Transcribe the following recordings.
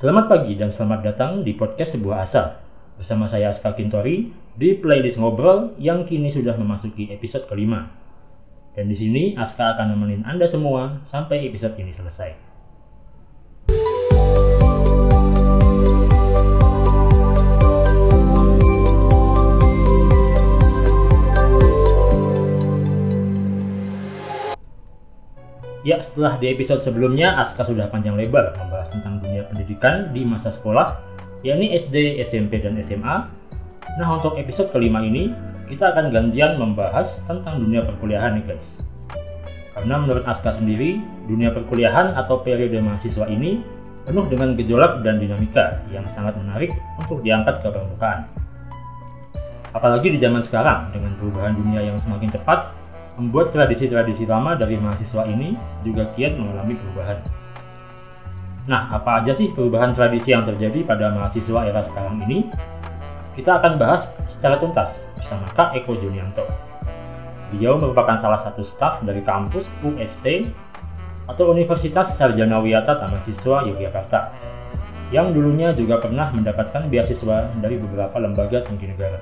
Selamat pagi dan selamat datang di podcast sebuah asa. Bersama saya Aska Kintori di playlist ngobrol yang kini sudah memasuki episode kelima. Dan di sini Aska akan nemenin Anda semua sampai episode ini selesai. Ya, setelah di episode sebelumnya, Aska sudah panjang lebar membahas tentang dunia pendidikan di masa sekolah, yakni SD, SMP, dan SMA. Nah, untuk episode kelima ini, kita akan gantian membahas tentang dunia perkuliahan nih guys. Karena menurut Aska sendiri, dunia perkuliahan atau periode mahasiswa ini penuh dengan gejolak dan dinamika yang sangat menarik untuk diangkat ke permukaan. Apalagi di zaman sekarang, dengan perubahan dunia yang semakin cepat, membuat tradisi-tradisi lama dari mahasiswa ini juga kian mengalami perubahan. Nah, apa aja sih perubahan tradisi yang terjadi pada mahasiswa era sekarang ini? Kita akan bahas secara tuntas bersama Kak Eko Junianto. Beliau merupakan salah satu staf dari kampus UST atau Universitas Sarjana Wiyata Taman Siswa Yogyakarta yang dulunya juga pernah mendapatkan beasiswa dari beberapa lembaga tinggi negara.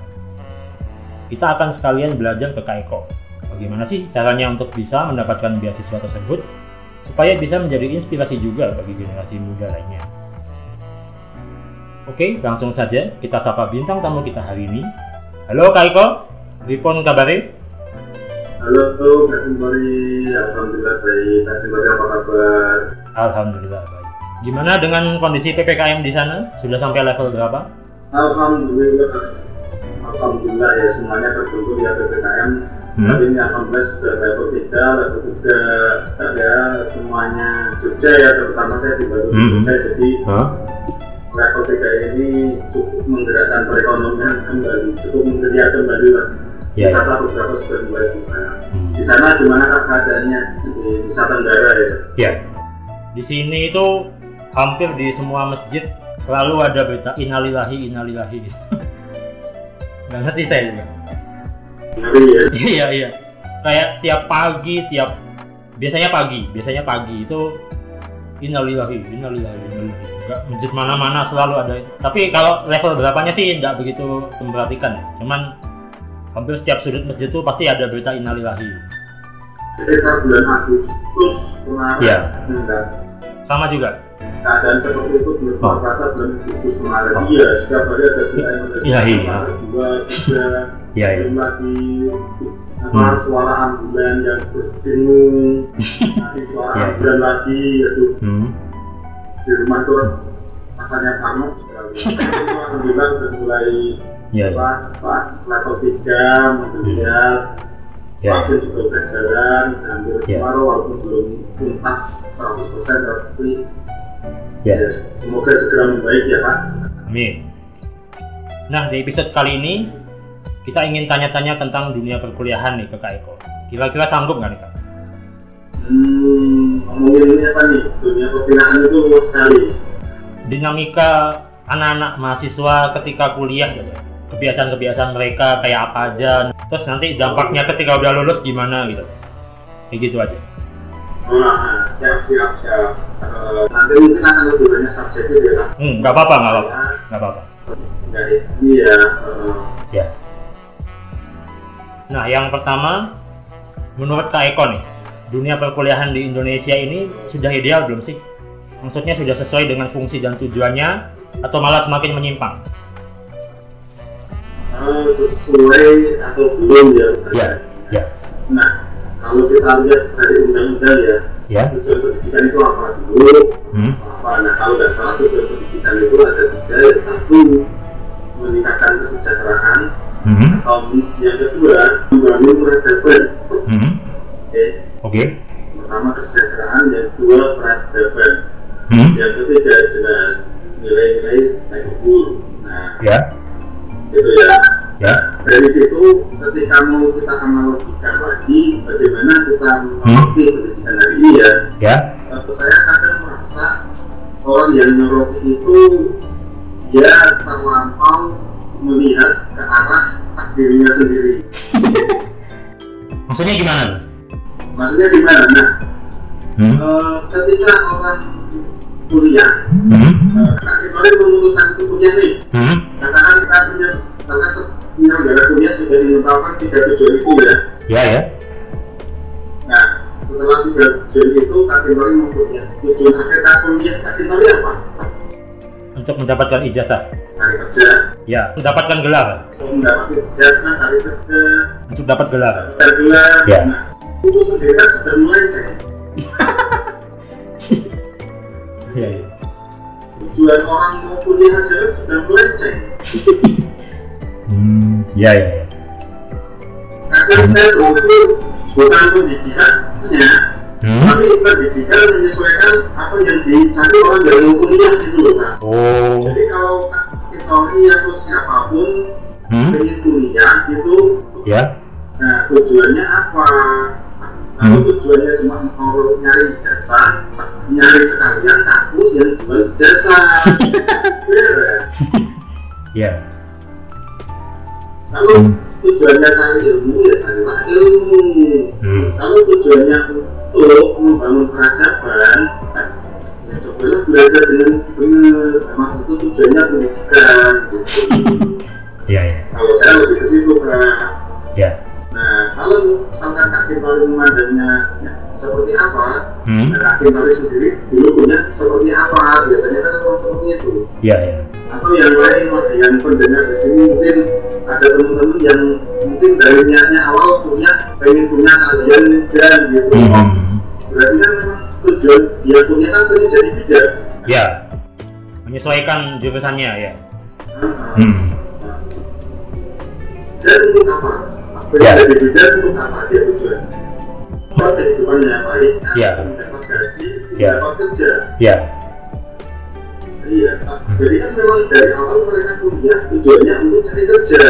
Kita akan sekalian belajar ke Kak Eko Bagaimana sih caranya untuk bisa mendapatkan beasiswa tersebut supaya bisa menjadi inspirasi juga bagi generasi muda lainnya. Oke, langsung saja kita sapa bintang tamu kita hari ini. Halo Kak Iko, Ripon kabare? Halo Kak Timbori, Alhamdulillah baik. Kak Timbori apa kabar? Alhamdulillah baik. Gimana dengan kondisi PPKM di sana? Sudah sampai level berapa? Alhamdulillah, Alhamdulillah ya semuanya terbentuk ya PPKM Hmm. Ini alhamdulillah sudah level 3, level 3 ada semuanya Jogja ya, terutama saya di Batu hmm. Jogja, jadi huh? level 3 ini cukup menggerakkan perekonomian kembali, cukup menggeliat kembali lah. Ya, wisata beberapa sudah mulai buka. Hmm. Di sana gimana kak keadaannya di Nusa Tenggara ya? Ya, di sini itu hampir di semua masjid selalu ada berita inalilahi inalilahi. Gak ngerti saya juga. iya iya kayak tiap pagi tiap biasanya pagi biasanya pagi itu innalillahi innalillahi innalillahi enggak masjid mana-mana selalu ada tapi kalau level berapanya sih enggak begitu memperhatikan ya cuman hampir setiap sudut masjid itu pasti ada berita innalillahi sekitar bulan Agustus kemarin ya. sama juga keadaan seperti itu belum oh. merasa bulan Agustus kemarin oh. iya setiap hari ada berita yang iya, iya. dua tiga ya, ya. lagi apa hmm. suara ambulan yang berdengung nanti suara ya. ambulan lagi yaitu hmm. di rumah rasanya panas sekali alhamdulillah sudah mulai ya, ya. apa level 3 melihat ya. vaksin juga berjalan hampir ya. separuh walaupun belum tuntas 100% tapi ya. ya semoga segera membaik ya Pak Amin Nah di episode kali ini kita ingin tanya-tanya tentang dunia perkuliahan nih ke Kak Eko. Kira-kira sanggup nggak nih Kak? Hmm, ngomongin apa nih? Dunia perkuliahan itu luas sekali. Dinamika anak-anak mahasiswa ketika kuliah gitu. Kebiasaan-kebiasaan mereka kayak apa aja. Terus nanti dampaknya ketika udah lulus gimana gitu. Kayak gitu aja. Nah, siap siap siap. Uh, nanti mungkin akan lebih banyak subjeknya ya. Hmm, nggak apa-apa, nggak apa-apa, nggak apa-apa. ini ya. Uh, ya Nah, yang pertama, menurut Kak Eko nih, dunia perkuliahan di Indonesia ini sudah ideal belum sih? Maksudnya sudah sesuai dengan fungsi dan tujuannya, atau malah semakin menyimpang? Uh, sesuai atau belum ya? Ya, ya. Nah, kalau kita lihat dari undang-undang ya, ya. tujuan pendidikan itu apa dulu? Hmm. Apa? Nah, kalau nggak salah tujuan pendidikan itu ada tiga, satu meningkatkan kesejahteraan, hmm. atau yang kedua membangun peradaban hmm. oke okay. okay. pertama kesejahteraan yang kedua peradaban hmm. yang ketiga jelas nilai-nilai leluhur nah ya itu ya ya dari situ ketika mau kita analogikan lagi bagaimana kita mengerti hmm. pendidikan hari ini ya ya uh, saya kadang merasa orang yang menyoroti itu dia terlampau melihat ke arah dirinya sendiri. Maksudnya gimana? Maksudnya gimana? Nah, hmm? uh, ketika orang kuliah Hmm. Kita ini memutuskan untuk kuliah nih Hmm. katakan kita punya katakan se- penyelenggara kuliah sudah menetapkan tiga tujuan itu ya Ya ya. nah setelah tiga tujuan itu kak Kintori mempunyai tujuan akhir kuliah kak Kintori apa? Untuk mendapatkan ijazah. cari kerja Ya, mendapatkan gelar. mendapatkan ijazah cari kerja Untuk dapat gelar. cari gelar Ya. itu sendiri sudah melenceng Ya, ya. tujuan orang mau kuliah aja sudah melenceng Hmm. Ya ya. kadang saya berpikir bukan pendidikannya Hmm. tapi pendidikan menyesuaikan apa yang dicari orang mau kuliah gitu loh kak Oh. jadi kalau Kitori atau siapa pun Hmm. pengen kuliah gitu Ya. nah tujuannya apa kalau tujuannya cuma mau nyari jasa nyari sekalian kampus yang jual jasa beres Ya. Kalau tujuannya cari ilmu ya carilah ilmu Hmm. tujuannya untuk membangun peradaban ya cobalah belajar dengan benar memang itu tujuannya pendidikan gitu. Ya ya. kalau saya lebih ke situ kak Ya. nah kalau misalkan kak Kintori memandangnya ya, seperti apa Hmm. nah, kak sendiri dulu punya seperti apa biasanya kan memang seperti itu Ya ya. atau yang lain yang pendengar di sini mungkin ada teman-teman yang mungkin dari niatnya awal punya pengen punya kalian dan gitu Hmm. berarti kan memang tujuan dia punya kan pengen jadi bidan Ya. Menyesuaikan jurusannya ya. Ah, Hmm. dan untuk apa pengen Ya. jadi bidan untuk apa dia tujuan buat kehidupannya yang baik mendapat gaji mendapat kerja Ya. Iya Pak. jadi kan memang dari awal mereka kuliah tujuannya untuk cari kerja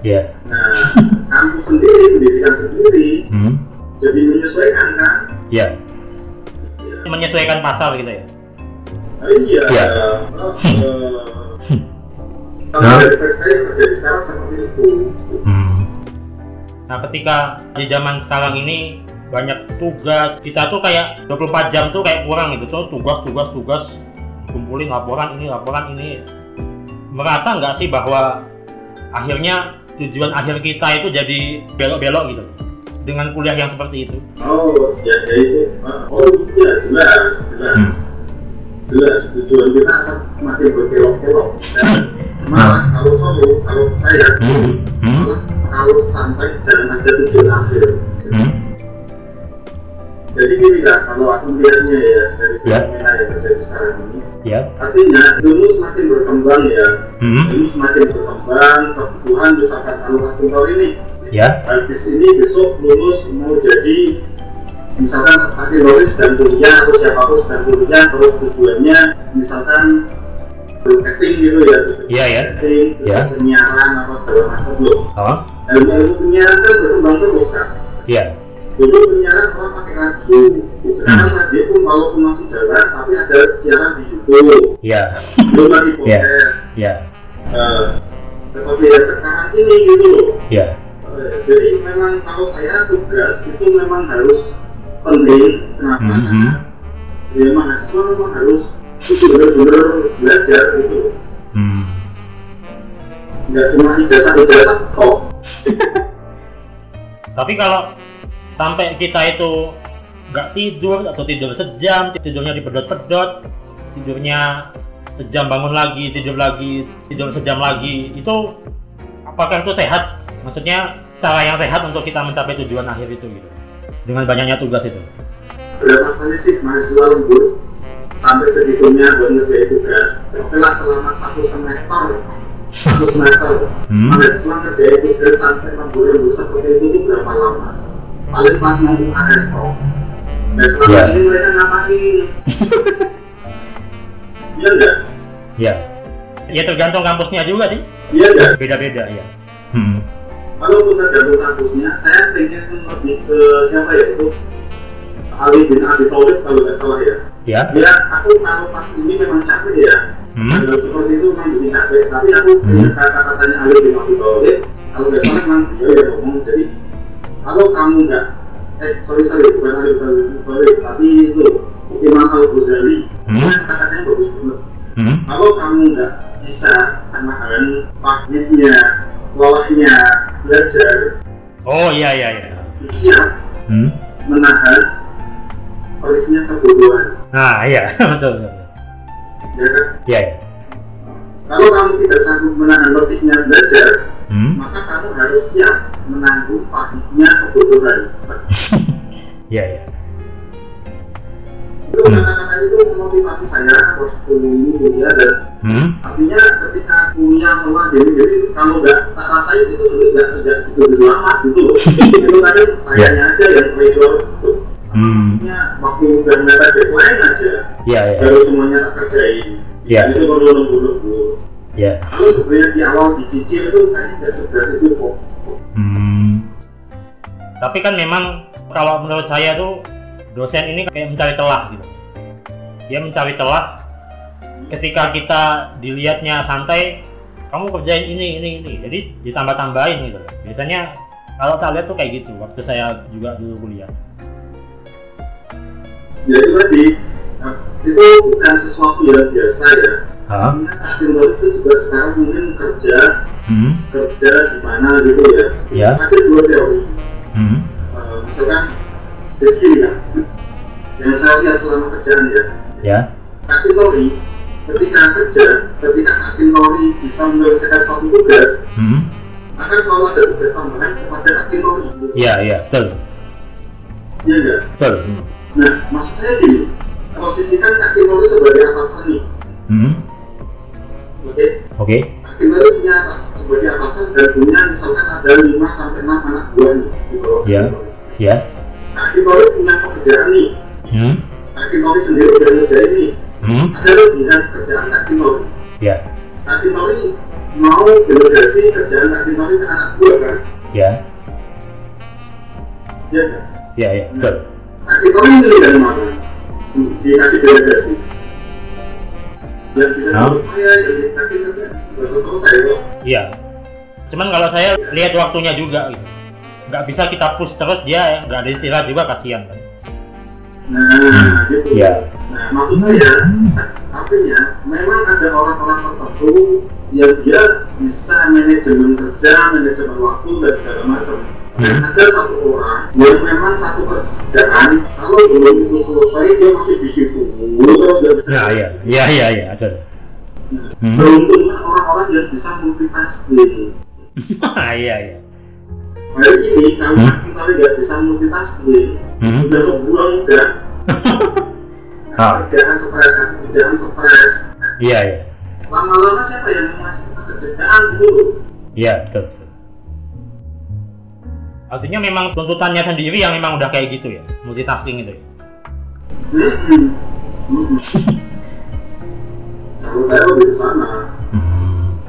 Ya. nah kampus sendiri pendidikan sendiri Hmm. jadi menyesuaikan kan Ya. ya. Menyesuaikan pasal gitu ya. Ah, iya Ya. Oh, eh, kalau Nah. saya terjadi sekarang seperti itu Hmm. Nah, ketika di zaman sekarang ini banyak tugas, kita tuh kayak 24 jam tuh kayak kurang gitu tuh tugas tugas tugas kumpulin laporan ini laporan ini. Merasa nggak sih bahwa akhirnya tujuan akhir kita itu jadi belok-belok gitu? Dengan kuliah yang seperti itu. Oh ya ya itu. Ah, oh iya jelas jelas. Jelas tujuan kita akan makin berkelok-kelok. Dan malah kalau kalau kalau saya Hmm. Hmm. malah kalau sampai jangan ada tujuan akhir. Hmm. Jadi gini kak kalau aku melihatnya ya dari Ya. fenomena yang terjadi sekarang ini. Ya. Artinya ilmu semakin berkembang ya. Hmm. ilmu semakin berkembang kebutuhan misalkan kalau Pak Kuntor ini. Ya. Habis ini besok lulus mau jadi misalkan pakai lulus dan kuliah atau siapa pun sedang kuliah terus tujuannya misalkan broadcasting gitu ya Iya, ya. broadcasting Ya. penyiaran apa segala macam loh. Oh ilmu ilmu penyiaran kan berkembang terus kan ya dulu penyiaran orang pakai radio. Sekarang radio pun walaupun masih jalan tapi ada siaran di YouTube. Ya belum lagi Ya. podcast ya Eh, seperti yang sekarang ini gitu loh. Ya Eh, jadi memang kalau saya tugas itu memang harus penting. Kenapa? Mhm. karena ya mahasiswa memang harus benar-benar belajar gitu hmm. nggak cuma ijazah-ijazah kok. Tapi kalau sampai kita itu nggak tidur atau tidur sejam, tidurnya dipedot-pedot, tidurnya sejam bangun lagi, tidur lagi, tidur sejam lagi, itu apakah itu sehat? Maksudnya cara yang sehat untuk kita mencapai tujuan akhir itu gitu. Dengan banyaknya tugas itu. berapa kali sih mahasiswa lembur sampai segitunya buat ngerjain tugas oke lah selama satu semester satu semester Hmm. mahasiswa ngerjain tugas sampai lembur-lembur seperti itu berapa lama paling pas mau UAS kok nah selama Ya. ini mereka ngapain iya enggak Ya. Ya tergantung kampusnya juga sih. iya enggak Beda-beda ya. Hmm. kalau kita tergantung kampusnya saya pengen lebih ke siapa ya itu Ali bin Abi Thalib kalau nggak salah ya Ya. ya aku kalau pas ini memang capek ya Hmm. Hal seperti itu memang bikin capek tapi aku Hmm. kata-katanya Ali bin Abi Thalib kalau nggak salah memang dia yang ngomong jadi kalau kamu nggak eh sorry sorry bukan Ali Thalib tapi itu Imam Al Ghazali Hmm. kata-katanya bagus banget Hmm. kalau kamu nggak bisa menahan pahitnya lelahnya belajar Oh iya iya iya. siap Hmm. menahan perihnya kebodohan Nah iya betul betul. ya kan Iya. iya. kalau kamu tidak sanggup menahan letihnya belajar Hmm. maka kamu harus siap menanggung pahitnya kebodohan Iya iya. itu kata-kata itu memotivasi saya waktu ini kuliah dan Hmm. artinya ketika kuliah semua jadi jadi kalau nggak tak rasain itu sebenarnya nggak nggak gitu gitu amat gitu loh itu kadang sayanya aja yang pressure gitu. Hmm. waktu udah mepet deadline aja Iya iya. baru semuanya tak kerjain Iya. itu perlu nunggu-nunggu Iya. kalau sebenarnya di awal dicicil itu kayaknya nggak seberat itu kok Hmm. Tapi kan memang kalau menurut saya tuh dosen ini kayak mencari celah gitu. Dia mencari celah ketika kita dilihatnya santai, kamu kerjain ini ini ini. Jadi ditambah-tambahin gitu. Biasanya kalau tak lihat tuh kayak gitu waktu saya juga dulu kuliah. ya itu tadi nah, itu bukan sesuatu yang biasa ya Hah? artinya Akhil itu juga sekarang mungkin kerja Hmm. kerja di mana gitu ya Ya. ada dua teori Hmm. Eh, misalkan gini ya yang saya lihat selama kerjaan ya Ya. Kakek Tori ketika kerja ketika Kakek Tori bisa menyelesaikan suatu tugas Hmm. akan selalu ada tugas tambahan kepada Kakek Tori Iya iya betul ya enggak? betul. Hmm. nah maksud saya gini posisikan Tori sebagai atasan nih Hmm. Oke. Kakek Tori punya sebagai atasan dan punya misalkan ada 5 sampai 6 anak buah nih di bawah Iya. Kakek Tori. Ya. Kakek Tori punya pekerjaan nih Hmm. Kakek Tori sendiri udah ngerjain nih Hmm. ada lebihan kerjaan Kakek Tori Ya. Kakek Tori mau delegasi kerjaan Kakek Tori ke anak buah kan Ya. ya kan? Ya ya betul. Kakek Tori milih dari mana Hmm, dikasih delegasi yang bisa baru selesai Iya. Cuman kalau saya lihat waktunya juga gitu. Nggak bisa kita push terus dia nggak ada istilah juga kasihan kan. nah gitu Iya. nah maksud saya artinya memang ada orang-orang tertentu yang dia bisa manajemen kerja manajemen waktu dan segala macam dan Hmm. ada satu orang yang memang satu kerjaan kalau belum itu selesai dia masih di situ terus nggak bisa Nah, iya. Iya iya iya betul. Hmm. beruntunglah orang-orang yang bisa multitasking iya iya. hari ini Hmm. kita nggak bisa multitasking Hmm. udah sebulan udah Ah. kerjaan stres kerjaan stres Iya iya. lama-lama siapa yang mau ngasih kita kerjaan gitu loh Iya betul. Artinya memang tuntutannya sendiri yang memang udah kayak gitu ya, multitasking itu. ya? Hmm.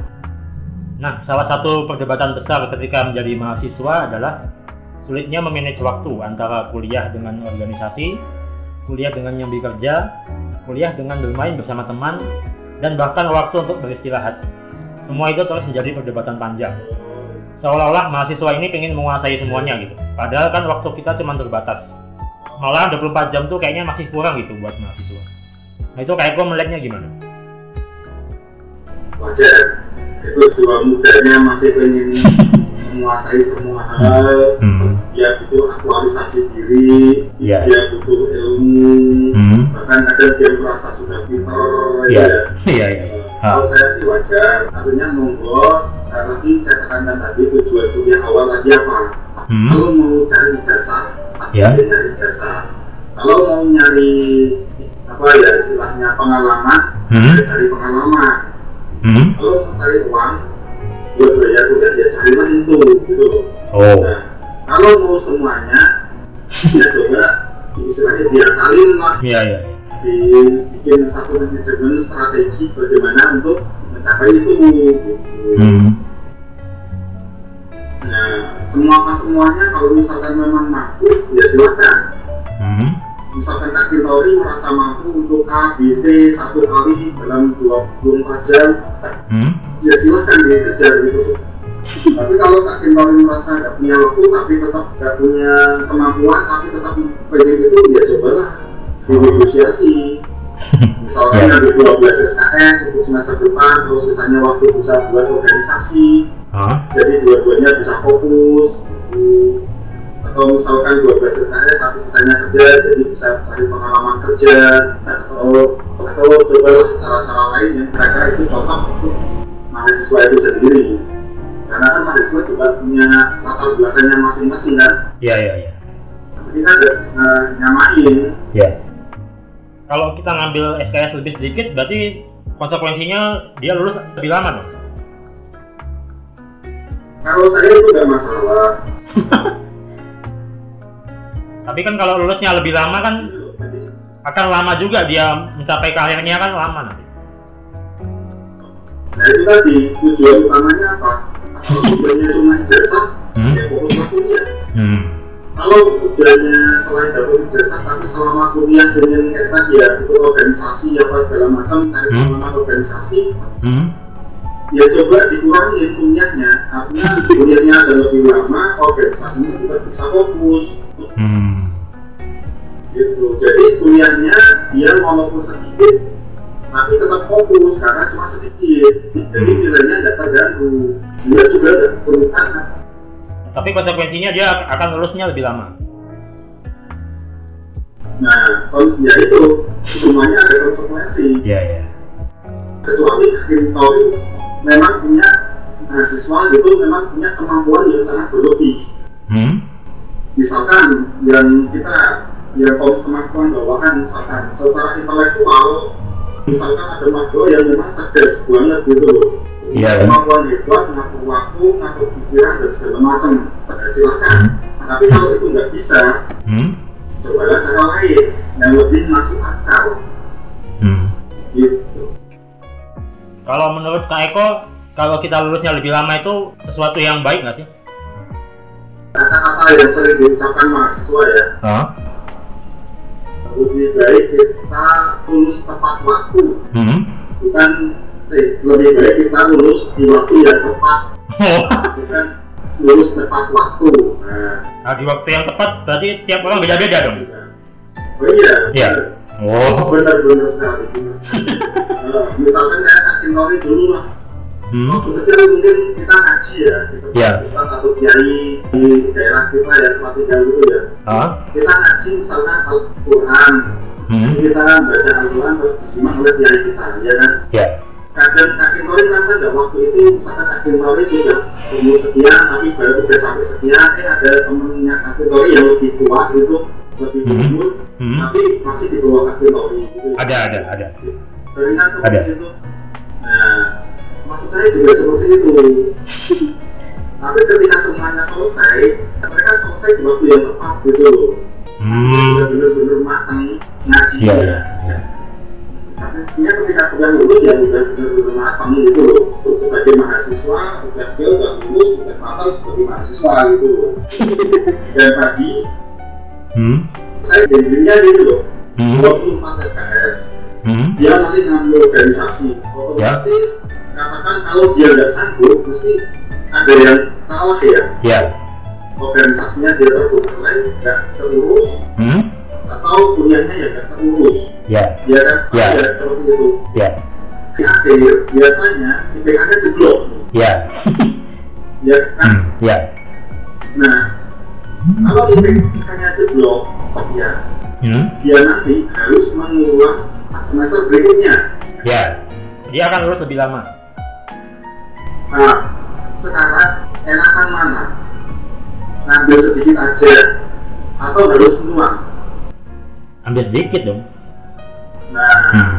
Nah, salah satu perdebatan besar ketika menjadi mahasiswa adalah sulitnya memanage waktu antara kuliah dengan organisasi, kuliah dengan nyambi kerja, kuliah dengan bermain bersama teman, dan bahkan waktu untuk beristirahat. Semua itu terus menjadi perdebatan panjang. Seolah-olah mahasiswa ini pengen menguasai semuanya gitu. Padahal kan waktu kita cuma terbatas. Malah 24 jam tuh kayaknya masih kurang gitu buat mahasiswa. Nah itu kayak gue melihatnya gimana? wajar itu jiwa mudanya masih pengen menguasai semua hal dia butuh aktualisasi diri Iya. dia butuh ilmu Hmm. bahkan kadang dia merasa sudah pinter Iya. ya. Iya, iya. Kalau saya sih wajar, artinya monggo sekali lagi saya tekankan tadi tujuan kuliah awal tadi apa? Hmm. Kalau mau cari jasa, Ya. nyari jasa. Kalau mau nyari apa ya istilahnya pengalaman, Hmm. ya cari pengalaman. Hmm. Kalau mau cari uang, buat bayar kuliah ya carilah itu gitu loh. Oh. Nah, kalau mau semuanya, ya coba istilahnya diakalin lah Iya, iya. Dibikin satu manajemen strategi bagaimana untuk mencapai itu gitu. Hmm. Nah, semua pas semuanya kalau misalkan memang mampu, ya silakan. Hmm. Misalkan Kak Tori merasa mampu untuk A, B, C satu kali dalam 24 jam, Hmm. ya silakan dikejar gitu. tapi kalau Kak Tori merasa nggak punya waktu, tapi tetap nggak punya kemampuan, tapi tetap pengen itu, ya cobalah dinegosiasi. misalkan Ya. ada 12 SKS untuk semester depan terus sisanya waktu bisa buat organisasi Hah? jadi dua-duanya bisa fokus gitu. atau misalkan 12 SKS tapi sisanya kerja jadi bisa cari pengalaman kerja atau atau coba cara-cara lain yang kira-kira itu cocok untuk mahasiswa itu sendiri karena kan mahasiswa juga punya latar belakangnya masing-masing kan Iya, iya, iya. tapi kita nggak bisa nyamain Ya. Kalau kita ngambil SKS lebih sedikit, berarti konsekuensinya dia lulus lebih lama dong. kalau saya itu nggak masalah Tapi kan kalau lulusnya lebih lama kan akan lama juga dia mencapai karirnya kan lama nanti. nah itu tadi tujuan utamanya apa kalau tujuannya cuma ijazah Hmm. ya fokus kuliah Hmm. kalau tujuannya selain dapat ijazah tapi selama kuliah dengan kayak tadi ya itu organisasi apa segala macam cari Hmm. pengalaman organisasi Hmm. ya coba dikurangi kuliahnya artinya kuliahnya ada lebih lama organisasinya juga bisa fokus Hmm. gitu jadi kuliahnya dia walaupun sedikit tapi tetap fokus karena cuma sedikit jadi Hmm. nilainya nggak terganggu dia juga nggak kesulitan Tapi konsekuensinya dia akan lulusnya lebih lama. Nah ya itu semuanya ada konsekuensi. Iya, iya. kecuali hakim Tori memang punya mahasiswa gitu memang punya kemampuan yang sangat berlebih. Hmm. misalkan yang kita yang kalau kemampuan bawahan misalkan secara intelektual misalkan ada mahasiswa yang memang cerdas banget gitu Iya, kemampuan hebat ngatur waktu ngatur pikiran dan segala macam. Nah, silakan. Tapi kalau itu nggak bisa Hmm. Cobalah cara lain yang lebih masuk akal Hmm. gitu Kalau menurut Kak Eko, kalau kita lulusnya lebih lama itu sesuatu yang baik nggak sih? kata-kata yang sering diucapkan mahasiswa ya Hah? lebih baik kita lulus tepat waktu Hmm. bukan eh, lebih baik kita lulus di waktu yang tepat bukan lulus tepat waktu nah nah, di waktu yang tepat berarti tiap orang beda-beda dong. juga. oh iya Iya. oh Oh. benar benar sekali benar sekali Nah, misalkan kayak Kak Kintori dulu lah Hmm. waktu kecil mungkin kita ngaji ya kita Iya. Ustaz atau kiai di daerah kita ya tempat tinggal gitu ya Hah? kita ngaji misalkan Al-Quran Hmm. kita baca Al-Quran terus disimak oleh kiai kita ya kan Ya. Kadang Kak Kintori merasa nggak waktu itu misalkan Kak Kintori sudah umur sekian tapi baru udah sampai sekian eh ada temennya Kak Kintori yang lebih tua gitu lebih Hmm. umur Hmm. tapi masih di bawah Kak Kintori gitu Ada, ada, ada. seringan seperti Ada. itu nah maksud saya juga seperti itu tapi ketika semuanya selesai mereka selesai di waktu yang tepat gitu loh Hmm. sudah benar-benar matang ngaji Iya, ya iya. Artinya ketika sudah lulus ya udah benar-benar matang gitu loh sebagai mahasiswa udah dia udah lulus udah matang sebagai mahasiswa gitu loh dan tadi Hmm. saya dirinya gitu loh Hmm. 24 SKS Hmm. dia masih ngambil organisasi otomatis katakan kalau dia nggak sanggup mesti ada yang kalah ya Ya. organisasinya dia terbengkalai nggak terurus Hmm. atau kuliahnya ya nggak terurus Ya. ya kan Ya. ya. seperti itu Ya. di akhir biasanya IPK-nya jeblok nih Ya. ya kan Hmm. Ya. nah kalau IPK-nya jeblok ya Hmm. dia nanti harus mengulang semester berikutnya Ya. Dia akan lulus lebih lama. Nah, sekarang enakan mana? Ngambil sedikit aja atau harus semua? Ambil sedikit dong. Nah, Hmm.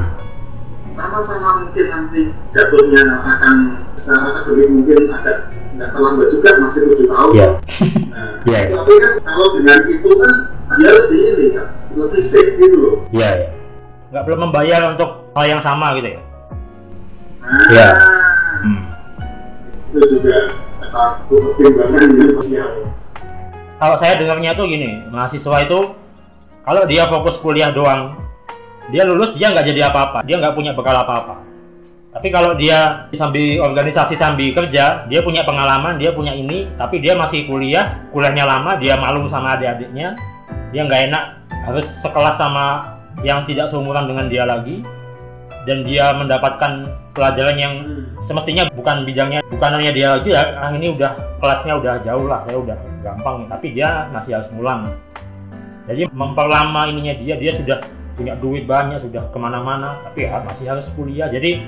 sama-sama mungkin nanti jatuhnya akan secara akademik mungkin agak nggak terlambat juga masih tujuh tahun. Ya. Nah, Ya. tapi kan kalau dengan itu kan dia lebih ini kan, lebih safe gitu loh. Ya. ya. Nggak perlu membayar untuk hal yang sama gitu ya. Nah, Ya. Hmm. itu juga salah satu pertimbangan yang sosial. Kalau saya dengarnya tuh gini, mahasiswa itu kalau dia fokus kuliah doang, dia lulus dia nggak jadi apa-apa, dia nggak punya bekal apa-apa. Tapi kalau dia sambil organisasi sambil kerja, dia punya pengalaman, dia punya ini, tapi dia masih kuliah, kuliahnya lama, dia malu sama adik-adiknya, dia nggak enak harus sekelas sama yang tidak seumuran dengan dia lagi dan dia mendapatkan pelajaran yang semestinya bukan bidangnya bukan hanya dia lagi ya ah ini udah kelasnya udah jauh lah saya udah gampang tapi dia masih harus ngulang jadi memperlama ininya dia dia sudah punya duit banyak sudah ke mana-mana tapi ya masih harus kuliah. Jadi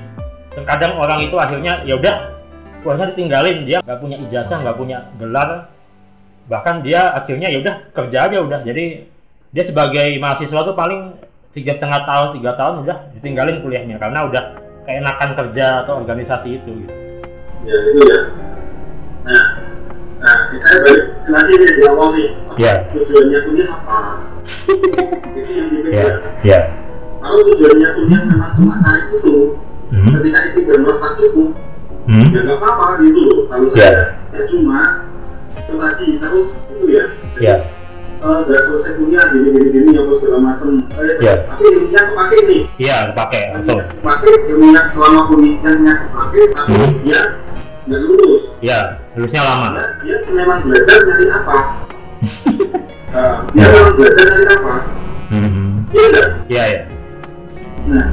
terkadang orang itu akhirnya ya udah kuliahnya ditinggalin dia nggak punya ijazah nggak punya gelar. Bahkan dia akhirnya ya udah kerja aja udah. Jadi dia sebagai mahasiswa tuh paling tiga setengah tahun tiga tahun udah ditinggalin kuliahnya karena udah keenakan kerja atau organisasi itu gitu. ya itu ya. Nah nah saya balik lagi nih di awal nih Ya. tujuannya kuliah apa ya dipegang ya. Kalau tujuannya kuliah memang cuma cari itu. Hmm. ketika itu udah merasa cukup. Hmm. ya nggak apa-apa gitu loh kalau Ya. saya ya cuma itu tadi terus itu ya. Jadi ya. udah selesai kuliah gini gini gini apa segala macam. Eh, Ya. tapi ilmunya kepake nih. Iya dipakai langsung. kepake ilmunya selama kuliahnya kepake tapi Hmm. dia nggak lulus. Ya lulusnya lama. Dia, dia memang belajar dari apa Eh, dia memang belajar dari apa hmm. iya enggak ya ya nah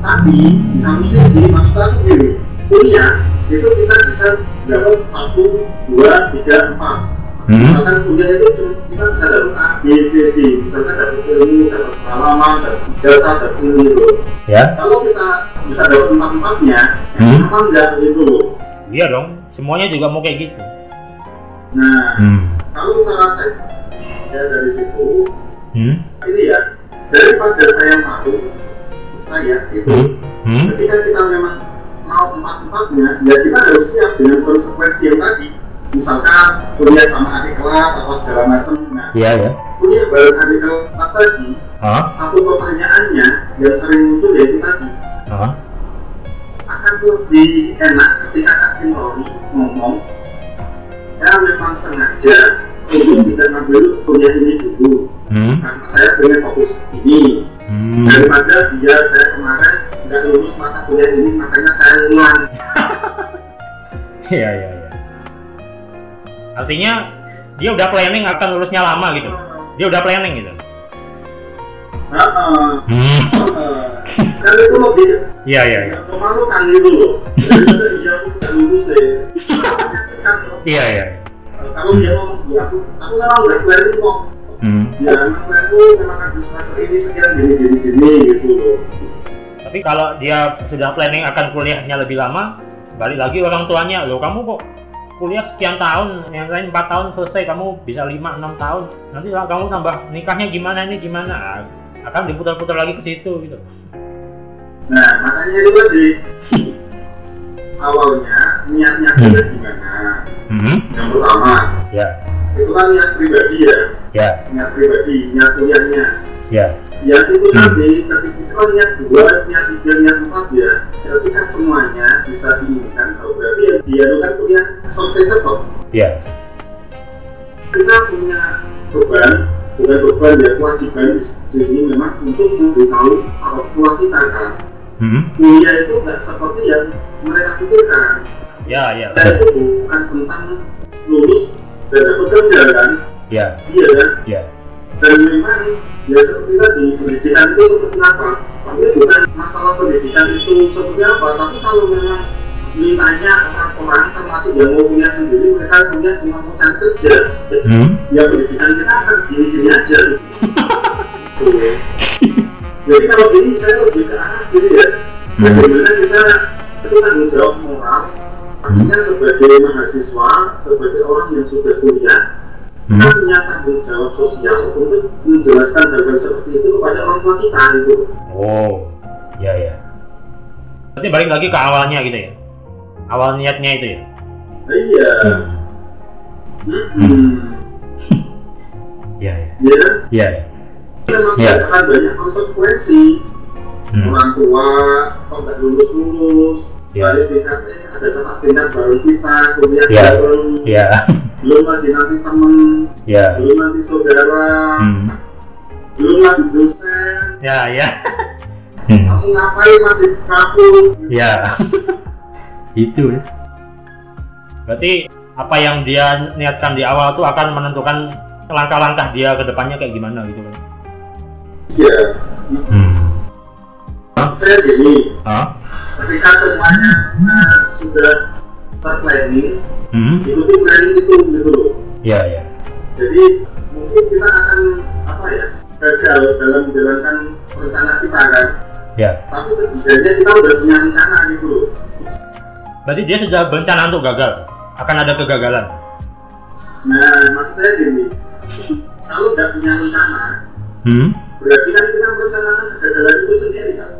tapi di satu sisi maksud aku gini. Kuliah itu kita bisa dapat satu dua tiga empat. Hmm. misalkan kuliah itu kita bisa dapat A, B, C, D. Misalkan dapat ilmu, dapat pengalaman, dapat ijazah, dapat ilmu itu. Ya. Kalau kita bisa dapat empat-empatnya ya Hmm. kenapa enggak gitu? Loh iya dong. Semuanya juga mau kayak gitu. Nah hmm. kalau saran saya ya dari situ. Hmm. ini ya daripada saya malu saya itu Hmm. Hmm. ketika kita memang mau empat-empatnya ya kita harus siap dengan konsekuensi yang tadi. Misalkan kuliah sama adik kelas apa segala macam. Nah iya ya kuliah bareng adik kelas tadi ah satu pertanyaannya yang sering muncul yaitu tadi. Ah akan lebih enak ketika Kak Kintori ngomong ya memang sengaja untuk tidak ngambil kuliah ini dulu hmm. karena saya pengen fokus ini Hmm. daripada dia saya kemarin nggak lulus mata kuliah ini makanya saya ngulang iya iya iya artinya dia udah planning akan lulusnya lama gitu dia udah planning gitu Heeh, hmm. heeh. kan itu lebih iya iya iya memalukan gitu loh daripada iya aku nggak lulus ya kan iya iya kalau dia ngomong iya aku aku memang nggak planning kok hmm. ya memang planku memang habis semester ini sekian gini gini gini gitu. Loh tapi kalau dia sudah planning akan kuliahnya lebih lama balik lagi orang tuanya loh kamu kok kuliah sekian tahun yang lain 4 tahun selesai kamu bisa 5 6 tahun. Nanti lah kamu tambah nikahnya gimana ini gimana? Akan diputar-putar lagi ke situ gitu. Nah makanya itu tadi awalnya niatnya Hmm. gimana? Hmm. yang pertama ya. itu kan niat pribadi ya? Ya. Niat pribadi niat kuliahnya? Ya. Ya itu Hmm. nanti ketika itu kan niat dua niat tiga niat empat ya? Ketika semuanya bisa diinginkan oh, berarti ya dia itu kan kuliah selesai cepat ya. Kita punya beban bukan beban ya kewajiban di sini memang untuk memberitahu orang tua kita kan? Hmm. kuliah itu nggak seperti yang mereka pikirkan. Ya ya. Kuliah itu bukan tentang lulus dan dapat kerja kan? Ya. Iya kan? Ya. Dan memang ya seperti tadi pendidikan itu seperti apa? Tapi bukan masalah pendidikan itu seperti apa? Tapi kalau memang mintanya orang-orang termasuk yang mau kuliah sendiri mereka punya cuma mau cari kerja. Hmm. ya pendidikan kita akan gini-gini aja. Jadi kalau ini saya lebih ke arah gini ya. Hmm. bagaimana kita itu tanggung jawab moral artinya sebagai mahasiswa sebagai orang yang sudah kuliah kita Hmm. punya tanggung jawab sosial untuk menjelaskan hal-hal seperti itu kepada orang tua kita itu oh ya ya berarti balik lagi ke awalnya gitu ya? Awal niatnya itu ya? Iya. Hmm. ya ya ya kan? Ya ya memang Iya. akan banyak konsekuensi hmm. orang tua kok nggak lulus lulus Ya. balik BKT ada kakak tingkat baru kita kuliah Ya. bareng ya belum lagi nanti temen ya belum nanti saudara hmm. belum lagi dosen ya ya hmm. kamu ngapain masih kampus ya itu ya. berarti apa yang dia niatkan di awal tuh akan menentukan langkah-langkah dia ke depannya kayak gimana gitu kan Iya. Hmm. Maksudnya gini, Ah? ketika semuanya uh, sudah terplanning, Hmm? ikuti planning itu gitu loh. Ya, ya. Jadi mungkin kita akan apa ya gagal dalam menjalankan rencana kita kan. Ya. Tapi setidaknya kita udah punya rencana gitu loh. Berarti dia sudah berencana untuk gagal. Akan ada kegagalan. Nah, maksud saya gini, kalau nggak punya rencana, Hmm? berarti kan kita merencanakan kegagalan itu sendiri kan.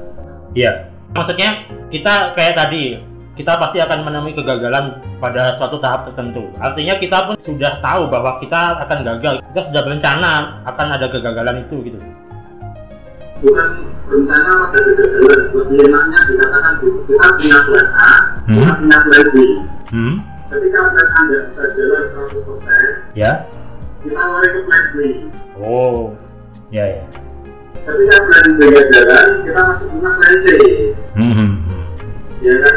Iya. Maksudnya kita kayak tadi, kita pasti akan menemui kegagalan pada suatu tahap tertentu. Artinya kita pun sudah tahu bahwa kita akan gagal. Kita sudah berencana akan ada kegagalan itu gitu. Bukan rencana pada kegagalan, lebih enaknya dikatakan. Kita punya plan A, kita Hmm. punya plan B. Hmm? Ketika plan A nggak bisa jalan 100%, Ya. kita lari ke plan B. Oh. Ya, ya. Ketika plan B nggak jalan, kita masih punya plan C. Hmm. hmm, hmm. Ya kan?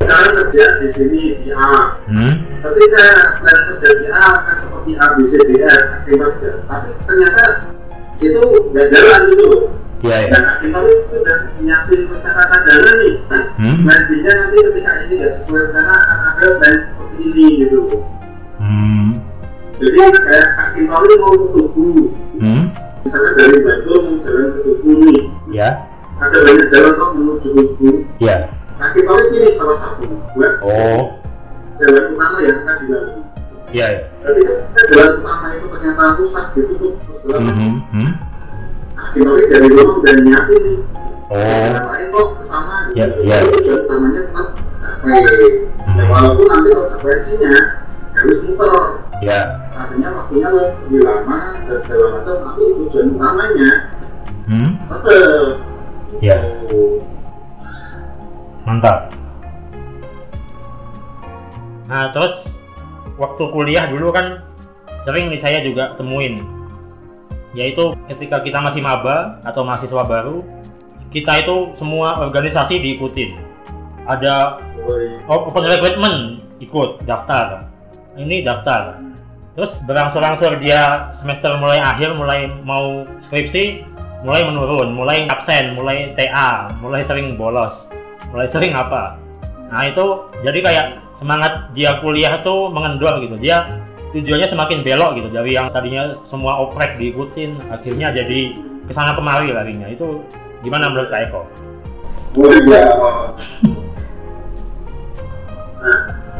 Sekarang kerja di sini di A. Hmm? Ketika plan kerja di A akan seperti A, B, C, D, E, akibatnya. Tapi ternyata itu nggak jalan gitu loh. Ya, ya. Dan kita itu udah nyiapin rencana cadangan nih. Nah, Hmm? plan B-nya nanti ketika ini nggak sesuai rencana akan ada plan seperti ini gitu. Hmm. Jadi kayak Kak Kintori mau ke Tugu, Hmm? Misalnya dari Bandung mau jalan ke nih. Ya. Ada banyak jalan kok menuju Tugu. Ya. Kak Kintori pilih salah satu buat Oh. jalan utama yang akan dilalui. Ya, ya. Tapi kan jalan utama itu ternyata rusak ditutup terus Hmm. macam. Hmm. hmm. Kak Kintori dari rumah udah nyiapin nih. Oh. Jalan lain kok ke sana. Ya, ya. Tujuan utamanya tetap. Ya, Hmm. walaupun nanti konsekuensinya harus muter. Ya. Artinya waktunya lebih lama dan segala macam. Tapi tujuan utamanya Hmm? tetap. Ya. Oh. Mantap. Nah, terus waktu kuliah dulu kan sering nih saya juga temuin yaitu ketika kita masih maba atau mahasiswa baru kita itu semua organisasi diikutin ada oh, open recruitment ikut daftar ini daftar terus berangsur-angsur dia semester mulai akhir mulai mau skripsi mulai menurun mulai absen mulai TA mulai sering bolos mulai sering apa nah itu jadi kayak semangat dia kuliah tuh mengendor gitu dia tujuannya semakin belok gitu dari yang tadinya semua oprek diikutin akhirnya jadi ke sana kemari larinya itu gimana menurut Kak Eko? Boleh ya.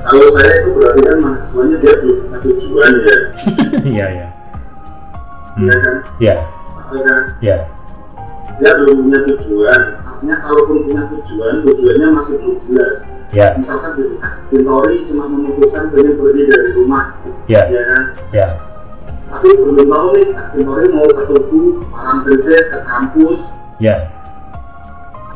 Kalau saya itu berarti kan mahasiswanya dia belum punya tujuan ya, Iya ya. ya kan? Ya, Ya kan? ya. Dia belum punya tujuan. Artinya kalaupun punya tujuan, tujuannya masih belum jelas. Ya, Misalkan di Bintori cuma memutuskan pengen pergi dari rumah, ya, ya kan? ya. Tapi belum tahu nih, Bintori mau ke Tugu, Parangtrides, ke kampus, Ya.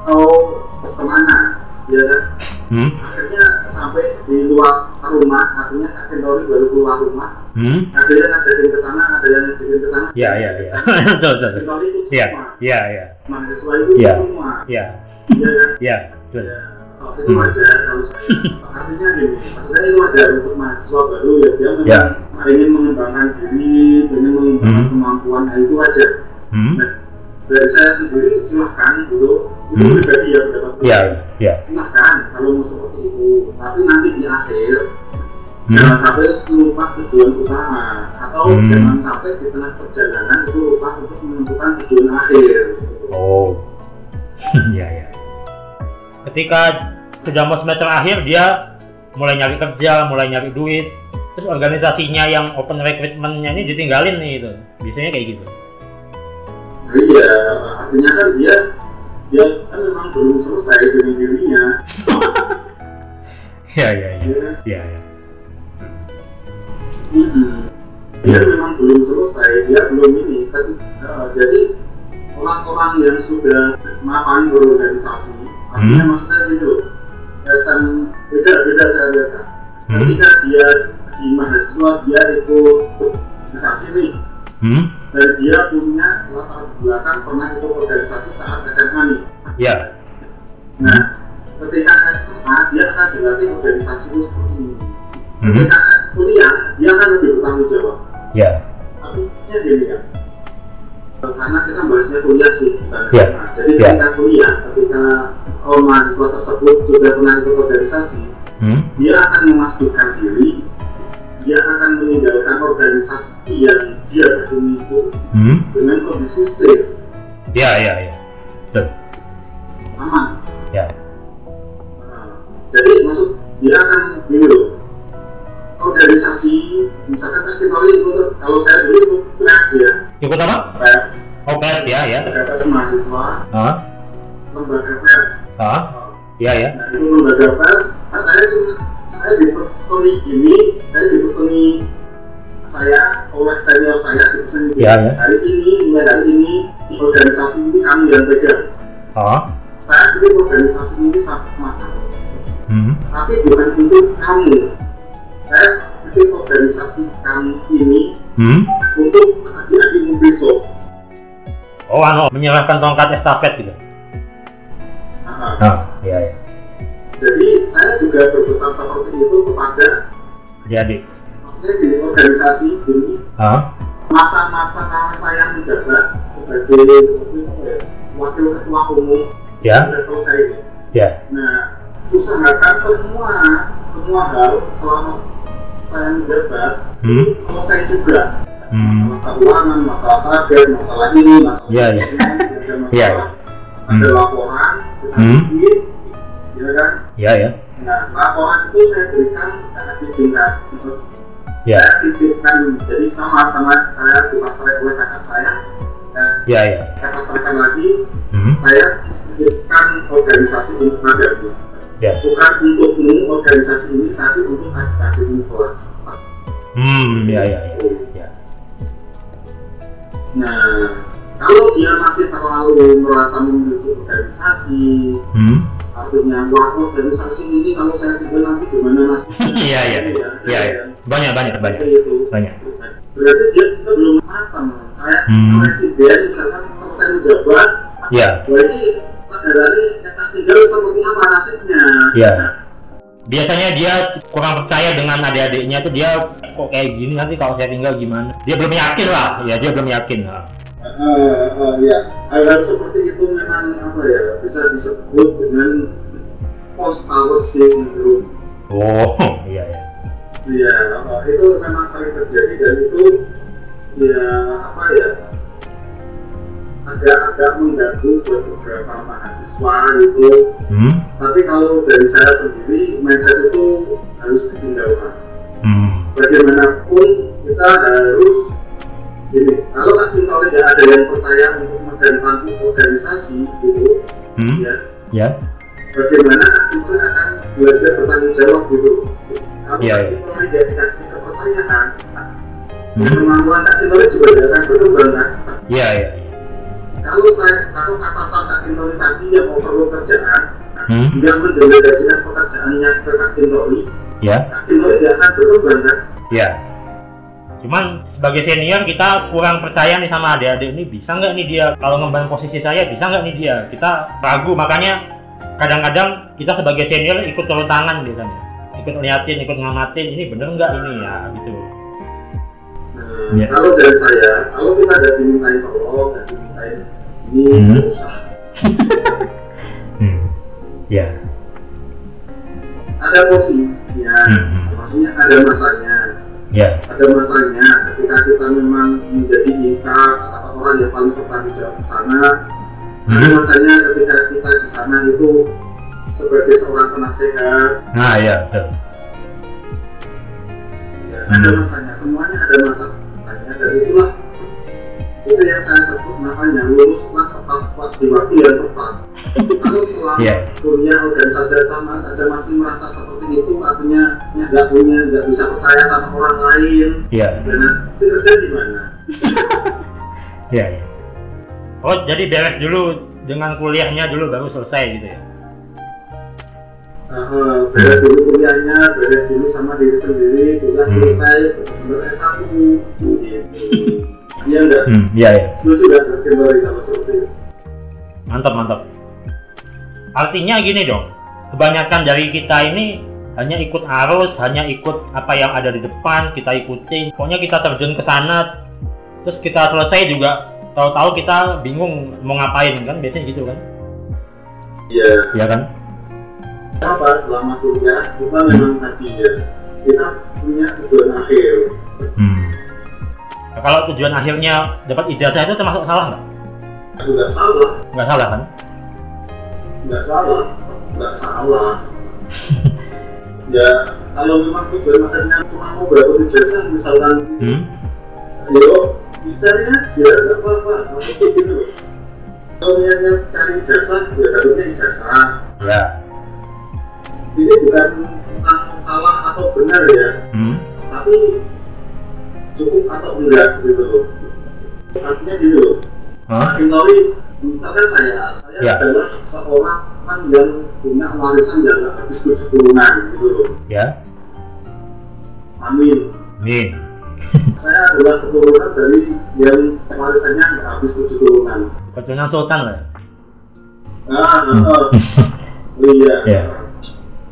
atau ke mana, ya kan? Hmm? Akhirnya sampai di luar rumah, artinya Kak Bintori baru keluar rumah, Hmm? yang ngajakin ke sana, ada yang ngajakin ke sana. Ya, ya, ya. Betul, betul. Bintori itu Ya, semua, ya, ya. mahasiswa itu Ya. semua, Ya, ya kan? ya. Betul. Ya, oh, itu wajar kalau saya. Artinya gini, maksud saya itu wajar untuk mahasiswa baru ya dia memang Ya. ingin mengembangkan diri, ingin mengembangkan Hmm. kemampuan, nah, itu wajar. Hmm? Nah, dari saya sendiri silahkan gitu, itu Hmm. pribadi ya pendapat Ya, ya. Silahkan kalau mau seperti itu, tapi nanti di akhir Hmm? jangan sampai lupa tujuan utama atau Hmm. jangan sampai di tengah perjalanan itu lupa untuk menentukan tujuan akhir. Oh. ya, ya. Ketika sudah mau semester akhir dia mulai nyari kerja, mulai nyari duit. Terus organisasinya yang open recruitment-nya ini ditinggalin nih itu. Biasanya kayak gitu. Iya, artinya kan dia dia kan memang belum selesai dengan dirinya. Ya, ya, ya. Ya. Ya, ya. Mm-mm. Dia memang belum selesai, dia belum ini. Tapi, eh, jadi orang-orang yang sudah mapan berorganisasi, artinya Hmm. maksudnya gitu, dasar beda-beda saya lihat. Kak. Hmm? Ketika dia di mahasiswa dia ikut organisasi nih, Hmm? dan dia punya latar belakang pernah ikut organisasi saat SMA nih. Ya. Nah, ketika SMA dia akan dilatih organisasi itu seperti ini. Hmm? Ketika kuliah dia akan lebih bertanggung jawab. Ya. Artinya gini kan, karena kita bahasnya kuliah ketika kuliah, ketika oh, mahasiswa tersebut sudah pernah ikut organisasi, Hmm? dia akan memastikan diri, dia akan meninggalkan organisasi yang dia berhuni itu Hmm? dengan kondisi safe, Ya, ya, ya. Betul. aman. Ya. Nah, jadi maksud dia akan gini loh, organisasi, misalkan testimoni ikut, kalau saya dulu ikut PES ya, Ikut apa? PES, Oh, pers ya, ya. PES mahasiswa, Ah, lembaga pers. ah, ya, ya. Nah itu lembaga pers, saya cuma saya dipesoni ini, saya dipesoni saya oleh senior saya dipesoni Ya, ya. hari ini mulai hari ini di organisasi ini kami yang pegang. Ah, Saya pilih organisasi ini satu mata, hmm. tapi bukan untuk kamu. Saya pilih organisasi kami ini Hmm. untuk adik-adikmu besok. Oh, anu, menyerahkan tongkat estafet gitu. Ah, ya, ya. Jadi saya juga berpesan seperti itu kepada Jadi, maksudnya di organisasi ini masa-masa saya menjabat sebagai ya, wakil ketua umum ya, sudah selesai ini. ya, Nah, usahakan semua semua hal selama saya menjabat hmm, selesai juga. hmm, Masalah keuangan, masalah target, masalah ini, masalah Iya, ini, iya. ada masalah, Iya, ada Hmm. laporan, kita Hmm. bikin, ya kan? ya, ya, Nah, laporan itu saya berikan adik tingkat. ya, Saya titipkan, jadi sama-sama saya dipasarkan oleh kakak saya, dan ya, ya. saya pasarkan lagi, Hmm, saya titipkan organisasi untuk padamu. ya, Bukan untukmu organisasi ini, tapi untuk adik-adikmu kelak. hmm, ya, ya, ya, ya. Nah, kalau dia masih terlalu merasa memiliki organisasi, Hmm, artinya wah organisasi ini kalau saya tinggal nanti gimana nasibnya? Iya, iya. Ya, Iya, iya. banyak, banyak, banyak, Seperti itu. banyak. Berarti dia belum matang. Kayak Hmm. presiden misalkan selesai menjabat, Ya, berarti negara ini kita tinggal seperti apa nasibnya? ya. Biasanya dia kurang percaya dengan adik-adiknya tuh dia kok kayak gini nanti kalau saya tinggal gimana? Dia belum yakin lah, ya dia belum yakin. Nah. Eh, eh, ya, hal-hal seperti itu memang apa ya bisa disebut dengan post power syndrome. Oh, iya, iya. Iya, eh, itu memang sering terjadi dan itu ya apa ya agak-agak mengganggu buat beberapa mahasiswa itu. Hmm, Tapi kalau dari saya sendiri mindset itu harus ditinggalkan. hmm, Bagaimanapun kita harus ini kalau tak tinggal tidak ada yang percaya untuk megang organisasi gitu hmm, ya ya, bagaimana kita akan belajar bertanggung jawab gitu? Kalau Iya, yeah, iya. kita tidak dikasih kepercayaan hmm, kemampuan tak kita juga tidak akan berkembang kan iya, iya, iya. kalau saya kalau atasan tak Kintori tadi yang overload kerjaan Hmm, tidak mendelegasikan pekerjaannya ke Kak Kintori ya, Kak Kintori tidak akan berkembang kan ya. Cuman sebagai senior kita kurang percaya nih sama adik-adik ini bisa nggak nih dia kalau ngembang posisi saya bisa nggak nih dia kita ragu makanya kadang-kadang kita sebagai senior ikut turun tangan biasanya ikut liatin ikut ngamatin ini bener nggak ini ya gitu Nah, Iya. kalau dari saya, kalau kita ada dimintain tolong, ada dimintain ini Hmm. usah. hmm. ya Ada porsi, ya, Hmm. maksudnya ada masanya. Ya Ada masanya ketika kita memang menjadi inkas atau orang yang paling bertanggung jawab di sana. Ada Hmm. masanya ketika kita di sana itu sebagai seorang penasehat, nah ya betul ya, ada Hmm. masanya. Semuanya ada masanya dan itulah itu yang saya sebut namanya luluslah tepat tepat di waktu yang tepat. Kalau selama Iya. kuliah organisasi sama saja masih merasa seperti itu artinya ya nggak punya nggak bisa percaya sama orang lain ya dan nanti kerja di mana ya ya oh jadi beres dulu dengan kuliahnya dulu baru selesai gitu ya Uh, beres dulu kuliahnya beres dulu sama diri sendiri sudah Hmm. selesai benar S1 gitu iya enggak hmm ya ya Kak Kimberly kalau seperti itu mantap mantap. Artinya gini dong kebanyakan dari kita ini hanya ikut arus hanya ikut apa yang ada di depan kita ikutin. Pokoknya kita terjun ke sana terus kita selesai juga. Tahu-tahu kita bingung mau ngapain kan? Biasanya gitu kan? Iya. Iya kan? Apa selama kuliah? Kita memang tadi ya kita punya tujuan akhir hmm. Nah, kalau tujuan akhirnya dapat ijazah itu termasuk salah nggak? Nggak salah. Nggak salah kan? Nggak salah. Nggak salah. Ya kalau memang tujuan akhirnya cuma mau dapat ijazah misalkan hmm? yo cari aja nggak apa-apa. Maksudnya gitu kalau niatnya cari ijazah ya dapatnya ijazah. Ya. Ini bukan tentang salah atau benar ya. Hmm? tapi cukup atau enggak gitu loh artinya gitu loh Hah? Intori, misalkan saya, saya Ya. adalah seorang yang punya warisan yang nggak habis tujuh turunan gitu loh. ya Amin. nih Saya adalah keturunan dari yang warisannya nggak habis tujuh turunan. keturunan sultan lah Ah, ah, oh iya. Ya.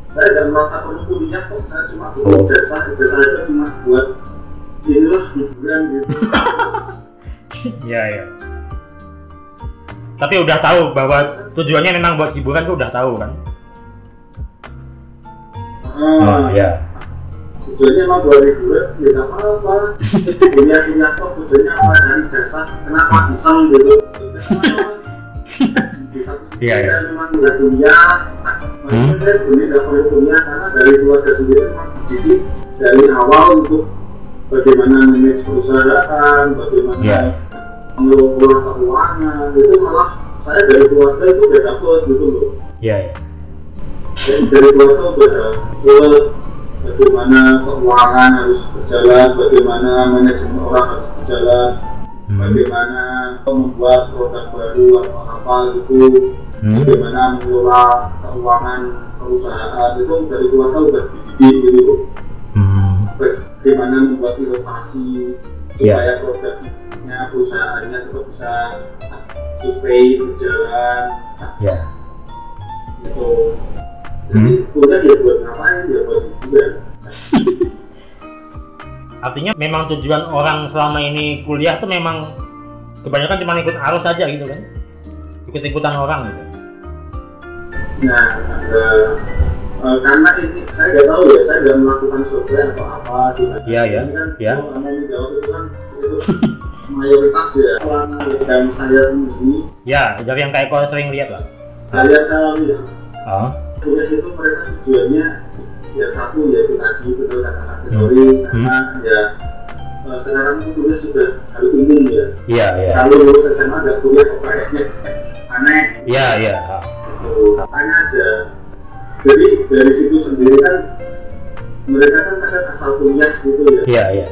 Saya tidak merasa perlu kuliah kok. Saya cuma Oh. butuh ijazah, ijazah saya cuma buat inilah hiburan gitu. ya ya tapi udah tahu bahwa tujuannya memang buat hiburan tuh udah tahu kan? Ah, ya tujuannya mau buat hiburan ya nggak apa-apa. Kuliah kuliah kok tujuannya apa? Cari jasa. Kenapa iseng gitu? Di satu sisi Iya, iya. saya memang nggak kuliah. Maksudnya saya sebenarnya nggak perlu kuliah karena dari keluarga sendiri memang dididik dari awal untuk bagaimana manage perusahaan bagaimana Iya. mengelola keuangan itu malah saya dari keluarga itu udah dapet gitu loh ya ya jadi dari keluarga udah dapet bagaimana keuangan harus berjalan, bagaimana manajemen orang harus berjalan, hmm. bagaimana membuat produk baru atau apa gitu, Hmm. bagaimana mengelola keuangan perusahaan itu dari keluarga udah dididik gitu. Hmm. Bagaimana membuat inovasi Iya. supaya produknya perusahaannya tetap bisa sustain berjalan ya gitu. Jadi kuliah ya buat ngapain ya buat hiburan. artinya memang tujuan orang selama ini kuliah tuh memang kebanyakan cuma ikut arus aja gitu kan ikut ikutan orang gitu Nah, eh, eh, karena ini saya nggak tahu ya, saya nggak melakukan survei atau apa gimana. Iya, iya, Ini kan iya. kalau kamu menjawab itu kan itu mayoritas ya. Selama dan saya ini, ya dari yang kayak kau sering lihat lah saya saya lihat oh. kuliah itu mereka tujuannya ya satu ya itu tadi betul kata Kak teori karena ya eh, sekarang itu kuliah sudah hal umum ya. iya iya Kalau lulus SMA nggak kuliah kok kayaknya aneh. iya iya. Tuh, tanya aja. Jadi dari situ sendiri kan mereka kan kadang asal kuliah gitu ya. iya iya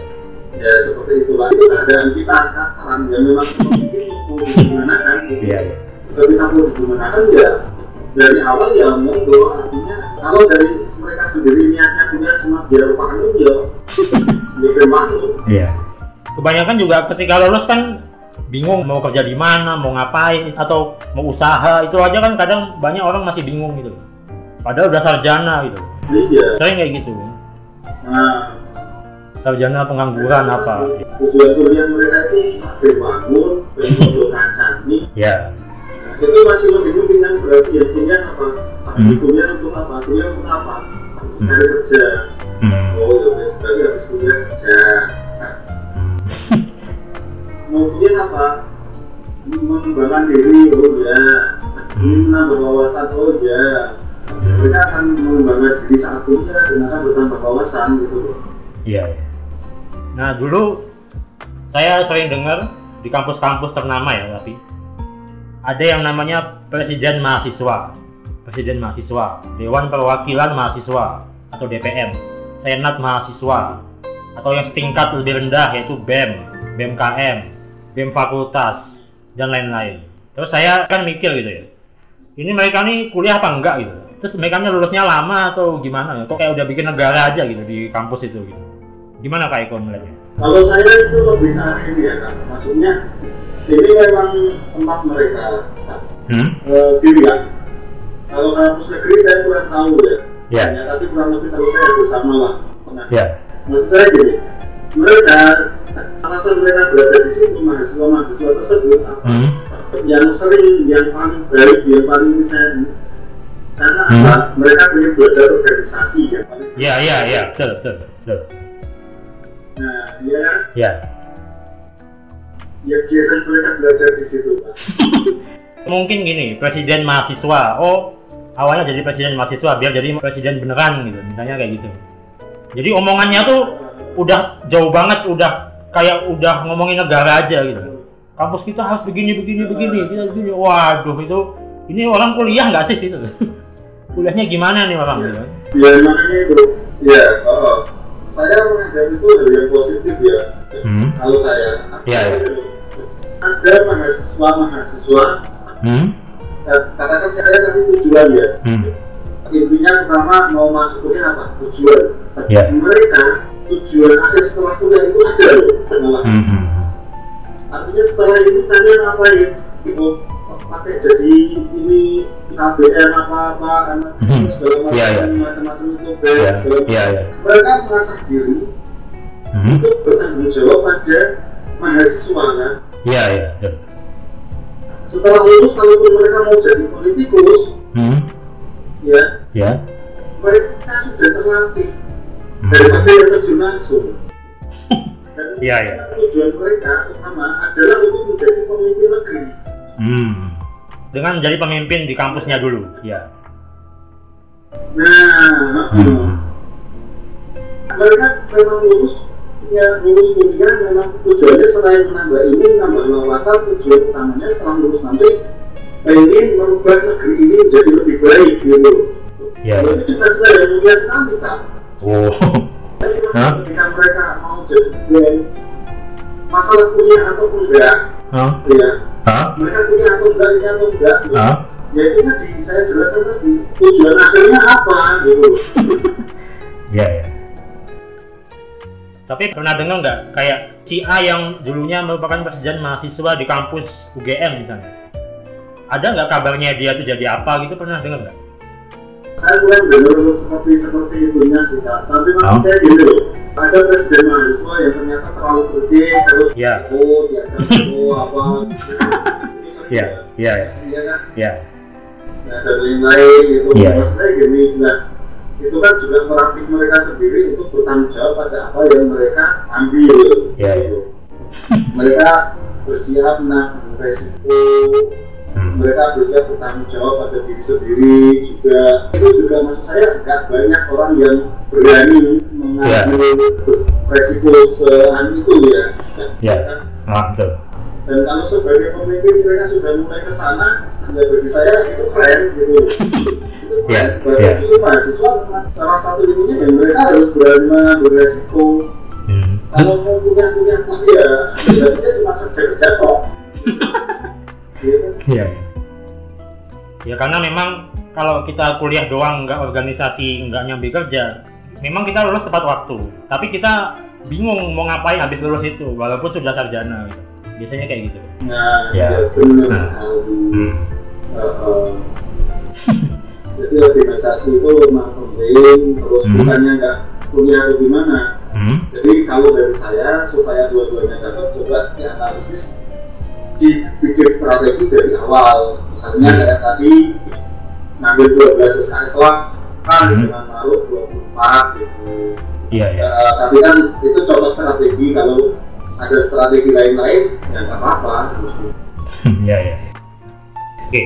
Ya seperti itulah. Itu keadaan kita sekarang ya memang kondisi mau gimana kan. gitu. iya iya Ketika mau gimana kan ya dari awal ya monggo artinya kalau dari mereka sendiri niatnya kuliah cuma biar paham ya ya memang iya kebanyakan juga ketika lulus kan bingung mau kerja di mana mau ngapain atau mau usaha itu aja kan kadang banyak orang masih bingung gitu padahal udah sarjana gitu. Iya. sering kayak gitu. Nah, sarjana pengangguran apa? tujuan kuliah mereka itu cuma berbangun, berbangun kancani, ya Nah, itu masih kan berarti ya kuliah apa? Habis Hmm. kuliah untuk apa? Kuliah untuk apa? Cari kerja. Hmm. oh ya wes berarti habis kuliah kerja. Nah, Hmm. mau kuliah apa? Mengembangkan diri oh ya. Ingin menambah wawasan oh ya mereka akan mengembangkan diri saat kuliah dan akan bertambah wawasan gitu loh Iya. Nah dulu saya sering dengar di kampus-kampus ternama ya tapi ada yang namanya presiden mahasiswa, presiden mahasiswa, dewan perwakilan mahasiswa atau DPM, senat mahasiswa atau yang setingkat lebih rendah yaitu BEM, BMKM, BEM fakultas dan lain-lain. Terus saya kan mikir gitu ya, ini mereka nih kuliah apa enggak gitu. Terus mereka lulusnya lama atau gimana ya? Kok kayak udah bikin negara aja gitu di kampus itu gitu. Gimana Kak Eko melihatnya? Kalau saya itu lebih arah ini ya maksudnya ini memang tempat mereka. Hmm? Eh, gini kan, kalau kampus negeri saya kurang tahu ya. Ya, tapi kurang lebih tahu saya bersama lah. Nah, Ya. maksud saya gini, mereka alasan mereka berada di situ mahasiswa-mahasiswa tersebut Hmm. yang sering yang paling baik yang paling misalnya karena Hmm. apa mereka ingin belajar organisasi ya Iya, iya, iya, betul, betul, betul. nah ya kan Ya. ya biarkan mereka belajar di situ pak Mungkin gini, presiden mahasiswa. Oh, awalnya jadi presiden mahasiswa biar jadi presiden beneran gitu. Misalnya kayak gitu. Jadi omongannya tuh udah jauh banget, udah kayak udah ngomongin negara aja gitu. Kampus kita harus begini, begini, begini, kita begini. Waduh, itu ini orang kuliah nggak sih gitu. Kuliahnya gimana nih orang gitu. ya makanya itu ya oh, saya menganggap itu hal yang positif ya Hmm. kalau saya Iya, iya. ada mahasiswa mahasiswa Hmm. katakan saya tadi tujuan ya Hmm. intinya pertama mau masuk kuliah apa tujuan Ya. mereka tujuan akhir setelah kuliah itu ada loh malah Hmm. hmm. artinya setelah ini kalian ngapain itu pakai jadi ini KBM apa apa Hmm. segala macam Iya, iya. macam-macam itu Ya, segala macam. ya, ya. mereka merasa diri Hmm. untuk bertanggung jawab pada mahasiswa kan Iya, iya. betul. setelah lulus kalaupun mereka mau jadi politikus Hmm. ya Ya. mereka sudah terlatih Hmm. daripada yang terjun langsung dan Iya, iya. tujuan mereka utama adalah untuk menjadi pemimpin negeri Hmm. Dengan menjadi pemimpin di kampusnya dulu. Ya. nah Hmm. mereka memang lulus ya lulus kuliah memang tujuannya selain menambah ini menambah wawasan tujuan utamanya setelah lulus nanti ingin merubah negeri ini menjadi lebih baik gitu Ya. itu cita-cita yang mulia sekali kak Oh. Ya, Hah? ketika mereka mau jadi masalah kuliah atau enggak Hah? ya Hah? mereka kuliah atau enggak ini atau enggak Hah? ya itu tadi saya jelaskan tadi tujuan akhirnya apa gitu Iya, ya. Tapi pernah dengar nggak kayak si A yang dulunya merupakan presiden mahasiswa di kampus UGM misalnya? Ada nggak kabarnya dia tuh jadi apa gitu pernah dengar nggak? Saya kurang dengar seperti seperti itunya sih kak tapi maksud Hah? saya loh ada presiden mahasiswa yang ternyata terlalu kritis terus Ya. oh diajak oh apa Iya, iya, ya. iya kan ya. nah, dan lain-lain gitu Iya. maksud saya gini nah itu kan juga melatih mereka sendiri untuk bertanggung jawab pada apa yang mereka ambil Iya, iya. gitu. mereka bersiap menanggung resiko Hmm. mereka bersiap bertanggung jawab pada diri sendiri juga itu juga maksud saya nggak banyak orang yang berani mengambil resiko sehan itu ya Ya. Ah, betul. dan kalau sebagai pemimpin mereka sudah mulai ke sana ya bagi saya itu keren gitu itu keren Ya, Bahkan ya. justru mahasiswa salah satu ininya ya mereka harus berani mengambil resiko Hmm. kalau mau kuliah-kuliah pasti ya jadinya cuma kerja-kerja kok Iya. iya. Ya karena memang kalau kita kuliah doang nggak organisasi nggak nyambi kerja, memang kita lulus tepat waktu. Tapi kita bingung mau ngapain habis lulus itu, walaupun sudah sarjana. Gitu. Biasanya kayak gitu. nah Ya. ya, benar Nah. Uh, jadi organisasi itu memang penting terus Hmm. bukannya nggak kuliah atau gimana Hmm. jadi kalau dari saya supaya dua-duanya dapat coba dianalisis dibikin strategi dari awal misalnya Hmm. kayak tadi ngambil 12 SKS lah kan Hmm. jangan naruh 24 gitu Iya ya. Ya, tapi kan itu contoh strategi kalau ada strategi lain-lain ya nggak apa-apa Iya ya. Oke.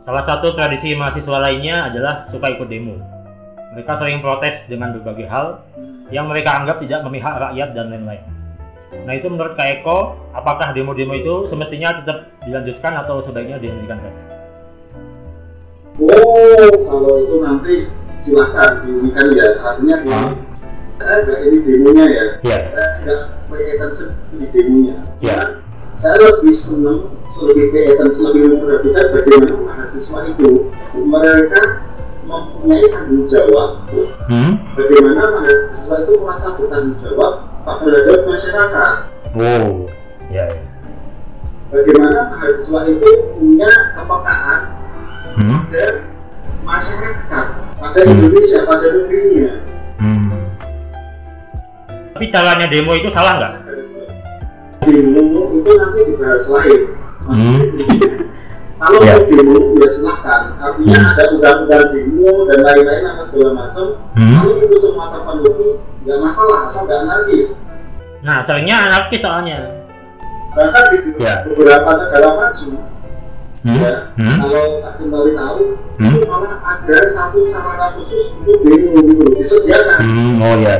Salah satu tradisi mahasiswa lainnya adalah suka ikut demo. Mereka sering protes dengan berbagai hal yang mereka anggap tidak memihak rakyat dan lain-lain. Nah itu menurut Kak Eko, apakah demo-demo itu semestinya tetap dilanjutkan atau sebaiknya dihentikan saja? Oh, kalau itu nanti silahkan diunikan ya. Artinya Hmm. saya nggak ini demonya ya. Iya. Saya pay attention di demonya. Cuman Saya lebih senang, lebih attention, lebih memperhatikan bagaimana mahasiswa itu mereka mempunyai tanggung jawab. Hmm? Bagaimana mahasiswa itu merasa bertanggung jawab terhadap masyarakat. Oh, ya. ya. Bagaimana mahasiswa itu punya kepekaan Hmm? pada masyarakat, pada Hmm. Indonesia, pada negerinya. Hmm. Tapi caranya demo itu salah nggak? demo itu nanti dibahas lain Hmm. Kalau Ya. mau demo ya silahkan artinya Hmm. ada undang-undang demo dan lain-lain apa segala macam Hmm. kalau itu semua terpenuhi nggak masalah asal nggak anarkis Nah, seringnya anarkis soalnya. bahkan di Ya. beberapa negara maju Hmm. ya Hmm. kalau Pak Kembali tahu Hmm. itu malah ada satu sarana khusus untuk demo gitu disediakan Hmm. Oh iya. iya.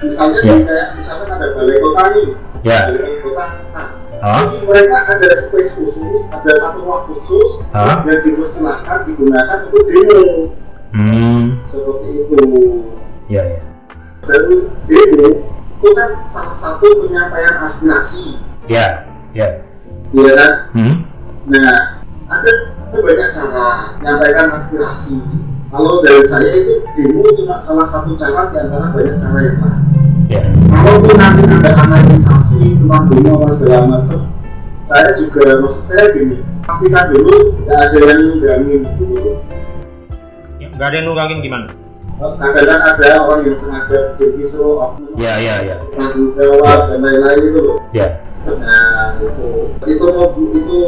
misalnya Ya. nih, kayak misalkan ada balai kota nih Ya. balai kota nah, Jadi mereka ada space khusus ada satu ruang khusus Hah? yang dipersilahkan digunakan untuk demo Hmm. seperti itu Iya, iya. jadi demo itu kan salah satu penyampaian aspirasi Ya. Ya. ya kan Hmm. nah ada banyak cara menyampaikan aspirasi kalau dari saya itu demo cuma salah satu cara di antara banyak cara yang lain Ya. kalaupun nanti ada analisasi tentang demo apa segala macam saya juga maksud saya gini pastikan dulu nggak ada yang nunggangin gitu Ya, Nggak ada yang nunggangin gimana? kadang-kadang ada orang yang sengaja kisru oknum Ya, ya, ya. tanggung jawab dan lain-lain itu loh Ya. nah itu itu itu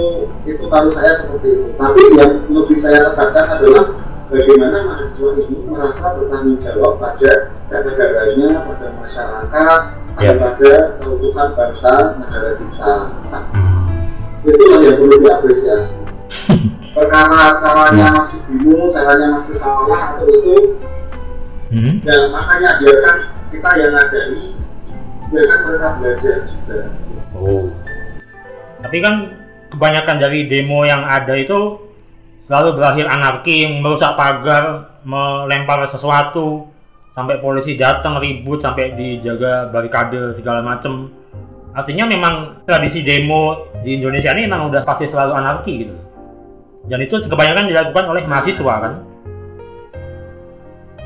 itu tahu saya seperti itu tapi yang lebih saya tekankan adalah bagaimana mahasiswa ini merasa bertanggung jawab pada negaranya pada masyarakat Ya. pada keutuhan bangsa negara kita Hmm. itulah yang perlu diapresiasi perkara caranya masih bingung caranya masih salah atau itu Hmm. ya makanya biarkan kita yang ngajari biarkan mereka belajar juga Oh. Tapi kan kebanyakan dari demo yang ada itu selalu berakhir anarki, merusak pagar, melempar sesuatu, sampai polisi datang ribut, sampai dijaga barikade segala macem. Artinya memang tradisi demo di Indonesia ini memang udah pasti selalu anarki gitu. Dan itu kebanyakan dilakukan oleh mahasiswa kan.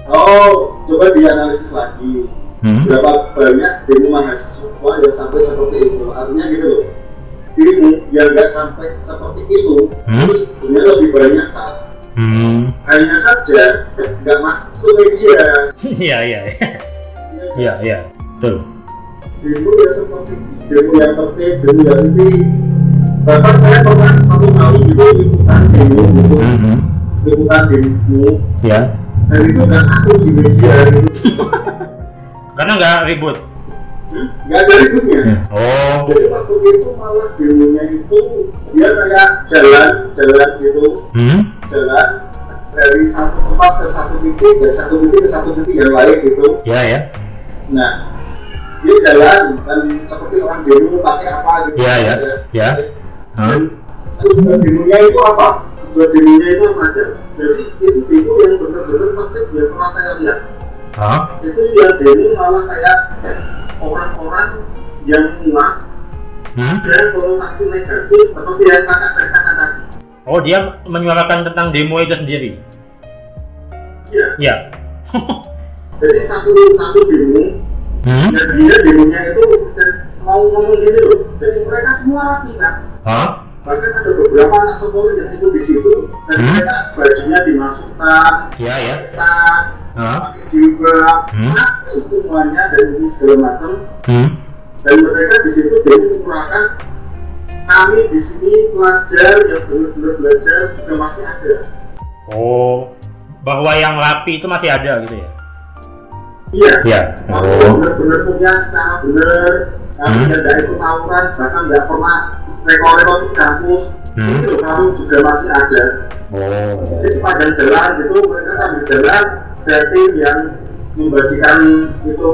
Oh, coba dianalisis lagi. Hmm. Berapa banyak demo mahasiswa yang sampai seperti itu? Artinya gitu loh. Yang nggak sampai seperti itu, Hmm. sebenarnya lebih banyak kan. Hmm. Hanya saja nggak masuk media. Iya, iya, iya. Iya, iya. Betul. Demo yang seperti demo yang tertib, demo yang ini. Bahkan saya pernah satu kali gitu ikutan demo gitu, ikutan demo Ya. dan itu nggak aktif di media gitu. Karena nggak ribut. Hmm? Nggak ada ributnya. Oh. Jadi waktu itu malah demonya itu dia kayak jalan, jalan gitu, Hmm. Jalan dari satu tempat ke satu titik, dari satu titik ke satu titik yang lain gitu. Ya, ya. Nah, dia jalan dan seperti orang demo pakai apa gitu. Iya, iya. Ya. Hah? Dan tujuan demonya itu apa? Tujuan demonya itu apa aja? Jadi itu demo yang benar-benar tertib yang pernah saya lihat. Hah? Itu dia demo malah kayak orang-orang yang muak Hmm? dan konotasi negatif seperti yang kakak ceritakan tadi. Oh, dia menyuarakan tentang demo itu sendiri. Iya, Ya. jadi satu satu demo Hmm? dan dia demonya itu mau ngomong gini loh. Jadi mereka semua rapi kan. Hah? Bahkan ada beberapa anak sekolah yang ikut di situ dan Hmm? mereka bajunya dimasukkan, Ya, ya. tas, Hah? pakai jilbab, Hmm? rapi semuanya dan ini segala macam. Hmm? Dan mereka di situ jadi menyuarakan kami di sini pelajar yang benar-benar belajar juga masih ada. Oh, bahwa yang rapi itu masih ada gitu ya? Iya, Ya. Aku Oh. benar-benar punya secara benar kami Hmm. tidak ikut tawuran bahkan nggak pernah rekor-rekor di kampus Hmm. itu kami juga masih ada Oh. jadi sepanjang jalan itu mereka sambil jalan ada tim yang membagikan itu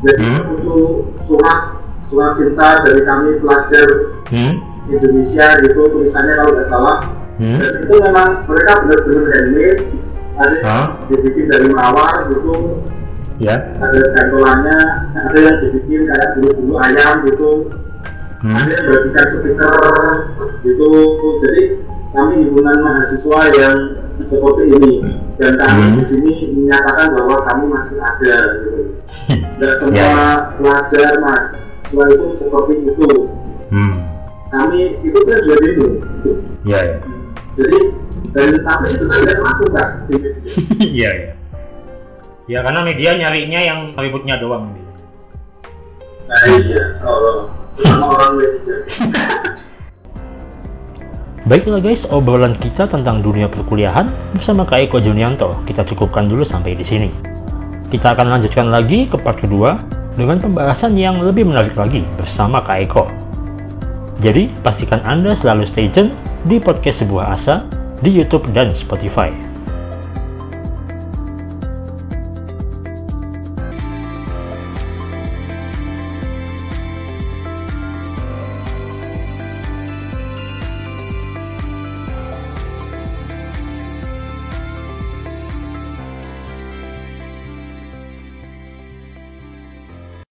jadi Hmm. surat surat cinta dari kami pelajar Hmm? Indonesia gitu tulisannya kalau nggak salah Hmm? dan itu memang mereka benar-benar handmade ada yang Hah? dibikin dari mawar gitu Ya. ada gantolannya, ada yang dibikin kayak bulu-bulu ayam gitu, Hmm? ada yang bagikan stiker gitu. Jadi kami himpunan mahasiswa yang seperti ini dan kami Hmm. di sini menyatakan bahwa kami masih ada gitu. Dan semua Ya. pelajar mahasiswa itu seperti itu. Hmm. Kami itu kan juga demo. gitu. Ya, ya. Jadi dan tapi itu kan tidak melakukan. Iya, ya. Ya karena media nyarinya yang ributnya doang gitu. Nah iya, kalau sama orang Media. Baiklah guys, obrolan kita tentang dunia perkuliahan bersama Kak Eko Junianto kita cukupkan dulu sampai di sini. Kita akan lanjutkan lagi ke part kedua dengan pembahasan yang lebih menarik lagi bersama Kak Eko. Jadi, pastikan Anda selalu stay tune di podcast Sebuah Asa di YouTube dan Spotify.